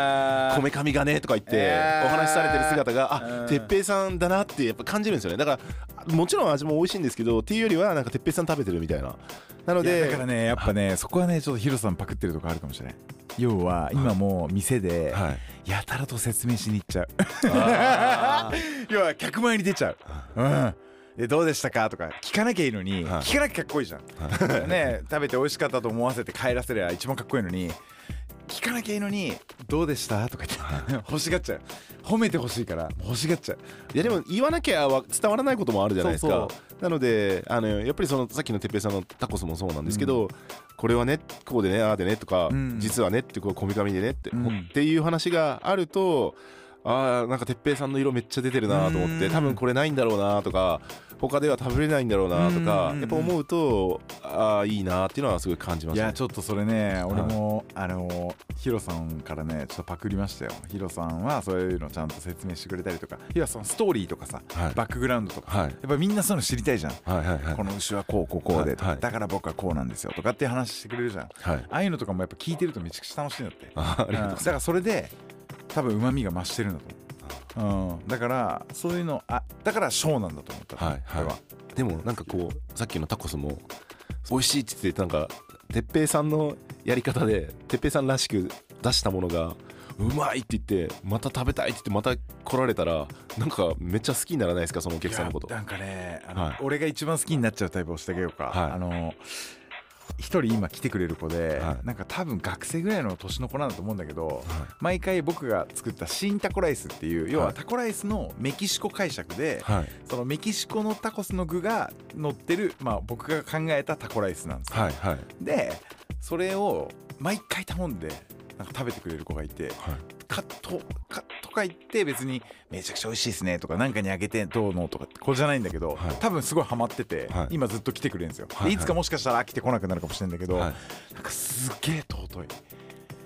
こめかみがねとか言ってお話しされてる姿がうん。あてっぺいさんだなってやっぱ感じるんですよね。だからもちろん味も美味しいんですけどっていうよりはなんかてっぺいさん食べてるみたいな。なのでだからねやっぱねそこはねちょっとヒロさんパクってるとこあるかもしれない要は今も店ではいやたらと説明しに行っちゃうあ 要は客前に出ちゃう。うん。でどうでしたかとか聞かなきゃいいのに、はい聞かなきゃかっこいいじゃん。ね食べて美味しかったと思わせて帰らせりゃ一番かっこいいのに聞かなきゃいいのにどうでした？とか言って。欲しがっちゃう。褒めてほしいから欲しがっちゃう。いやでも言わなきゃわ伝わらないこともあるじゃないですか。なのであのやっぱりそのさっきのてっぺいさんのタコスもそうなんですけど、これはねこうでねああでねとか、うん。実はねってこうこめかみでねって、うん。っていう話があるとあーなんかてっぺいさんの色めっちゃ出てるなと思ってうん。多分これないんだろうなとか他では食べれないんだろうなとかうん。やっぱ思うとああいいなっていうのはすごい感じました、ね、いやちょっとそれね俺も、あのヒロさんからねちょっとパクりましたよ。ヒロさんはそういうのちゃんと説明してくれたりとかヒロさんストーリーとかさ、はい。バックグラウンドとか、はい。やっぱみんなそういうの知りたいじゃん。はいはいはい。この牛はこうこうこうで、はいはい。だから僕はこうなんですよとかって話してくれるじゃん。あはい。あいうのとかもやっぱ聞いてるとめちゃくちゃ楽しいんだって。あーありがとうだからそれで多分うまみが増してるんだと思う、うん、だからそういうのあだからショーなんだと思った。はいこれは。でもなんかこうさっきのタコスも美味しいって言ってなんか哲平さんのやり方で哲平さんらしく出したものがうまいって言ってまた食べたいって言ってまた来られたらなんかめっちゃ好きにならないですかそのお客さんのこと。なんかねあの、はい。俺が一番好きになっちゃうタイプをしてあげようか、はい。あの一人今来てくれる子で、はい。なんか多分学生ぐらいの年の子なんだと思うんだけど、毎回僕が作った新タコライスっていう要ははいタコライスのメキシコ解釈で、はい。そのメキシコのタコスの具が乗ってる、まあ、僕が考えたタコライスなんですよ、はいはい。でそれを毎回頼んでなんか食べてくれる子がいてはい。かとかとか言って別にめちゃくちゃ美味しいですねとか何かにあげてどうの？とかって子じゃないんだけど、はい。多分すごいハマってて、はい。今ずっと来てくれるんですよ、はいはい。でいつかもしかしたら飽きてこなくなるかもしれないんだけど、はい。なんかすっげえ尊い。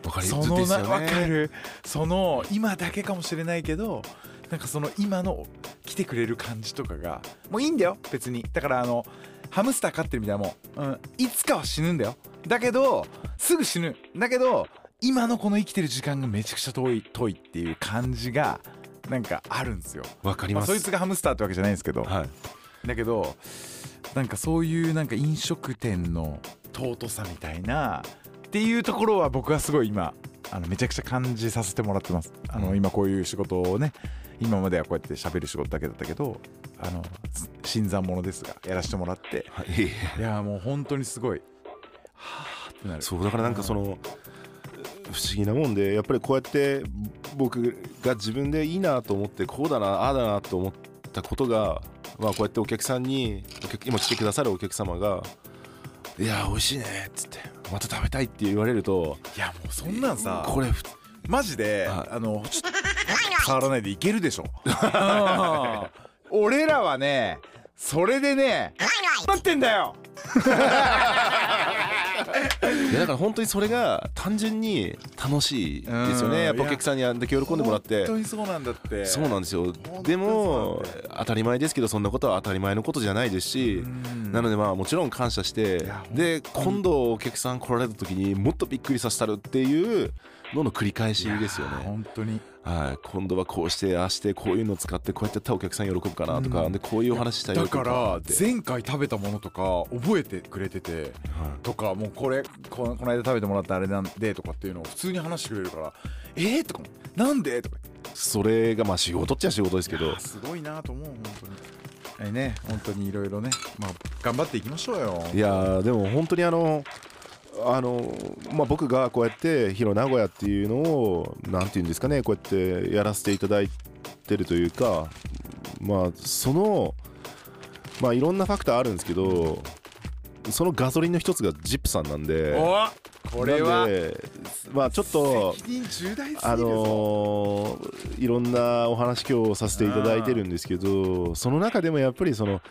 わかりそのなね。わかる。その今だけかもしれないけどなんかその今の来てくれる感じとかがもういいんだよ別に。だからあのハムスター飼ってるみたいなもん、うん、いつかは死ぬんだよ。だけどすぐ死ぬ。だけど今のこの生きてる時間がめちゃくちゃ遠い遠いっていう感じがなんかあるんですよ。まあ、わかります。そいつがハムスターってわけじゃないんですけど、はい。だけどなんかそういうなんか飲食店の尊さみたいなっていうところは僕はすごい今あのめちゃくちゃ感じさせてもらってます。あの、うん。今こういう仕事をね今まではこうやって喋る仕事だけだったけどあのす新参者ですがやらせてもらって。はい。いやもう本当にすごいはあってなる。そうだからなんかその不思議なもんでやっぱりこうやって僕が自分でいいなと思ってこうだなああだなと思ったことがまあこうやってお客さんにお客今来てくださるお客様が「いや美味しいね」っつって「また食べたい」って言われるといやもうそんなんさこれふマジで、はい。あのちょっと触らないでいけるでしょ。う ん俺らはねそれでねなってんだよ。い やだから本当にそれが単純に楽しいですようん。ねやっぱお客さんにあんだけ喜んでもらって。本当にそうなんだって。そうなんですよ。でも当たり前ですけどそんなことは当たり前のことじゃないですしうん。なのでまあもちろん感謝してで今度お客さん来られた時にもっとびっくりさせたるっていうのの繰り返しですよね。本当にはい、今度はこうしてああしてこういうの使ってこうやってやったらお客さん喜ぶかなとか、うん。でこういうお話したら喜ぶだから前回食べたものとか覚えてくれててとかもうこれこの間食べてもらったあれなんでとかっていうのを普通に話してくれるからえー、とかもなんで？とか。それがまあ仕事っちゃ仕事ですけど。すごいなと思う本当に。えね本当にいろいろねまあ頑張っていきましょうよ。いやーでも本当にあのあのまあ、僕がこうやってヒロ名古屋っていうのをなんていうんですかねこうやってやらせていただいてるというかまあそのまあいろんなファクターあるんですけどそのガソリンの一つがジップさんなんでおこれはまあちょっとあのーいろんなお話今日させていただいてるんですけどその中でもやっぱりその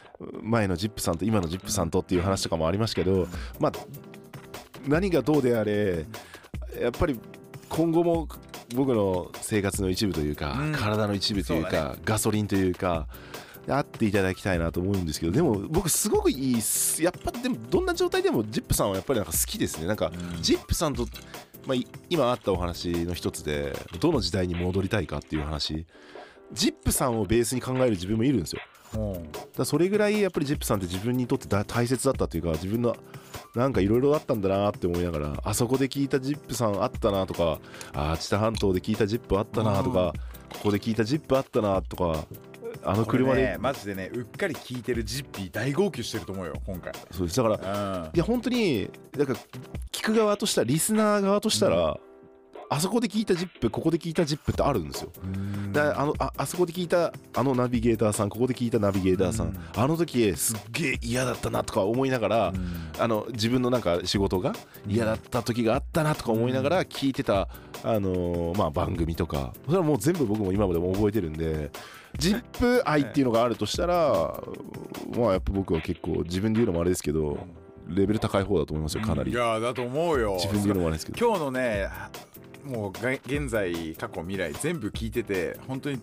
前のジップさんと今のジップさんとっていう話とかもありましたけどまあ何がどうであれやっぱり今後も僕の生活の一部というか、うん。体の一部というかガソリンというかあっていただきたいなと思うんですけどでも僕すごくいいやっぱでもどんな状態でもジップさんはやっぱりなんか好きですね。なんかうん。ジップさんと、まあ、い今あったお話の一つでどの時代に戻りたいかっていう話。ジップさんをベースに考える自分もいるんですよ。うん。だそれぐらいやっぱりジップさんって自分にとってだ大切だったというか自分のなんかいろいろあったんだなって思いながらあそこで聞いたジップさんあったなとかあ知多半島で聞いたジップあったなとかここで聞いたジップあったなとかあの車で、ねマジでねうっかり聞いてるジッピー大号泣してると思うよ今回。そうです。だからうん。いや本当にだから聞く側としたらリスナー側としたら、あそこで聞いたジップここで聞いたジップってあるんですよ。だあのああそこで聞いたあのナビゲーターさんここで聞いたナビゲーターさん、うん。あの時すっげえ嫌だったなとか思いながら、あの自分のなんか仕事が嫌だった時があったなとか思いながら聞いてた、あのーまあ、番組とかそれはもう全部僕も今までも覚えてるんでジップ愛っていうのがあるとしたらまあやっぱ僕は結構自分で言うのもあれですけどレベル高い方だと思いますよかなり、いやだと思うよ。自分で言うのもあれですけど。今日のねもうが現在過去未来全部聞いてて本当に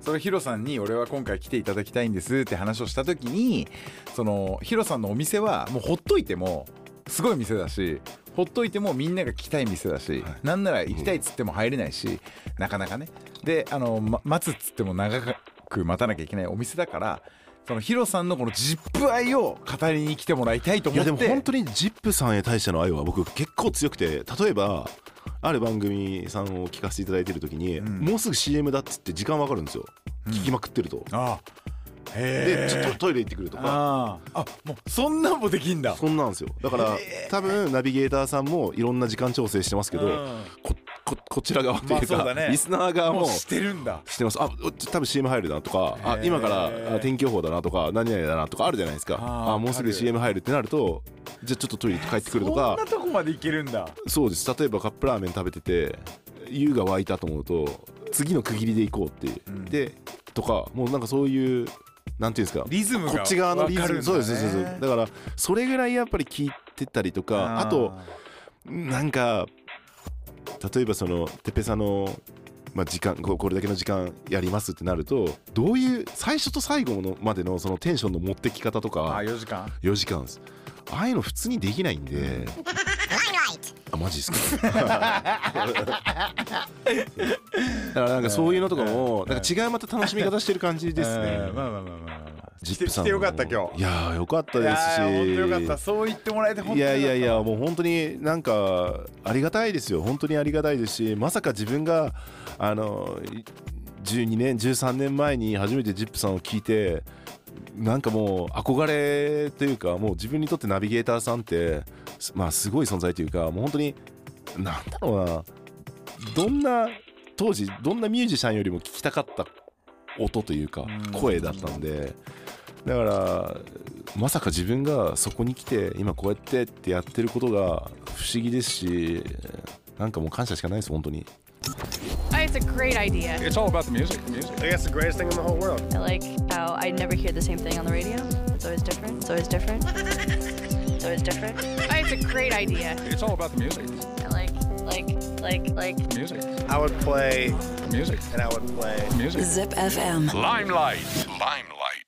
それヒロさんに俺は今回来ていただきたいんですって話をした時にそのヒロさんのお店はもうほっといてもすごい店だしほっといてもみんなが来たい店だし、なんなら行きたいっつっても入れないし、なかなかね。であの、ま待つっつっても長く待たなきゃいけないお店だからそのヒロさんのこのジップ愛を語りに来てもらいたいとい思って。やでも本当にジップさんへ対しての愛は僕結構強くて例えばある番組さんを聞かせていただいてる時に、ん。もうすぐ CM だっつって時間わかるんですよ、聞きまくってると。あでちょっとトイレ行ってくるとか。ああもうそんなんもできんだ。そんなんですよ。だから多分ナビゲーターさんもいろんな時間調整してますけど、うん。こここちら側というか、まあね。リスナー側もしてるんだ。してます。あお多分 CM 入るなとかあ今からあ天気予報だなとか何々だなとかあるじゃないですか。あもうすぐ CM 入るってなるとじゃあちょっとトイレ行って帰ってくるとか。そんなとこまでいけるんだ。そうです。例えばカップラーメン食べてて湯が沸いたと思うと次の区切りで行こうって、うん。でとかもうなんかそういうなんていうんですか？リズムがこっち側のリズム、ね。そうですそう。ですだからそれぐらいやっぱり聞いてたりとかあとなんか例えばそのてっぺさんの、まあ、時間ここれだけの時間やりますってなるとどういう最初と最後のまでのそのテンションの持ってき方とあか4時間。4時間です。ああいうの普通にできないんで あマジですか？だからなんかそういうのとかもなんか違うまた楽しみ方してる感じですね。うんまあまあまあまあまあ。ジップさん来てよかった今日。いやーよかったいですし。やー本当よかった。そう言ってもらえて本当いやいやいやもう本当になんかありがたいですよ。本当にありがたいですしまさか自分があのい12年13年前に初めてジップさんを聞いてなんかもう憧れというかもう自分にとってナビゲーターさんってすまあすごい存在というかもう本当になんだろうな。どんな当時どんなミュージシャンよりも聞きたかった音というかうん。声だったんで。だからまさか自分がそこに来て今こうやってってやってることが不思議ですしなんかもう感謝しかないです本当に。Oh, Oh, it's a great idea. It's all about the music. Music. I guess the greatest thing in the whole world. I like how I never hear the same thing on the radio. It's always different. It's always different. It's always different. Oh, It's a great idea. It's all about the music. I like, like, like, like. Music. I would play Music. and I would play. Music. Zip FM. Limelight. Limelight.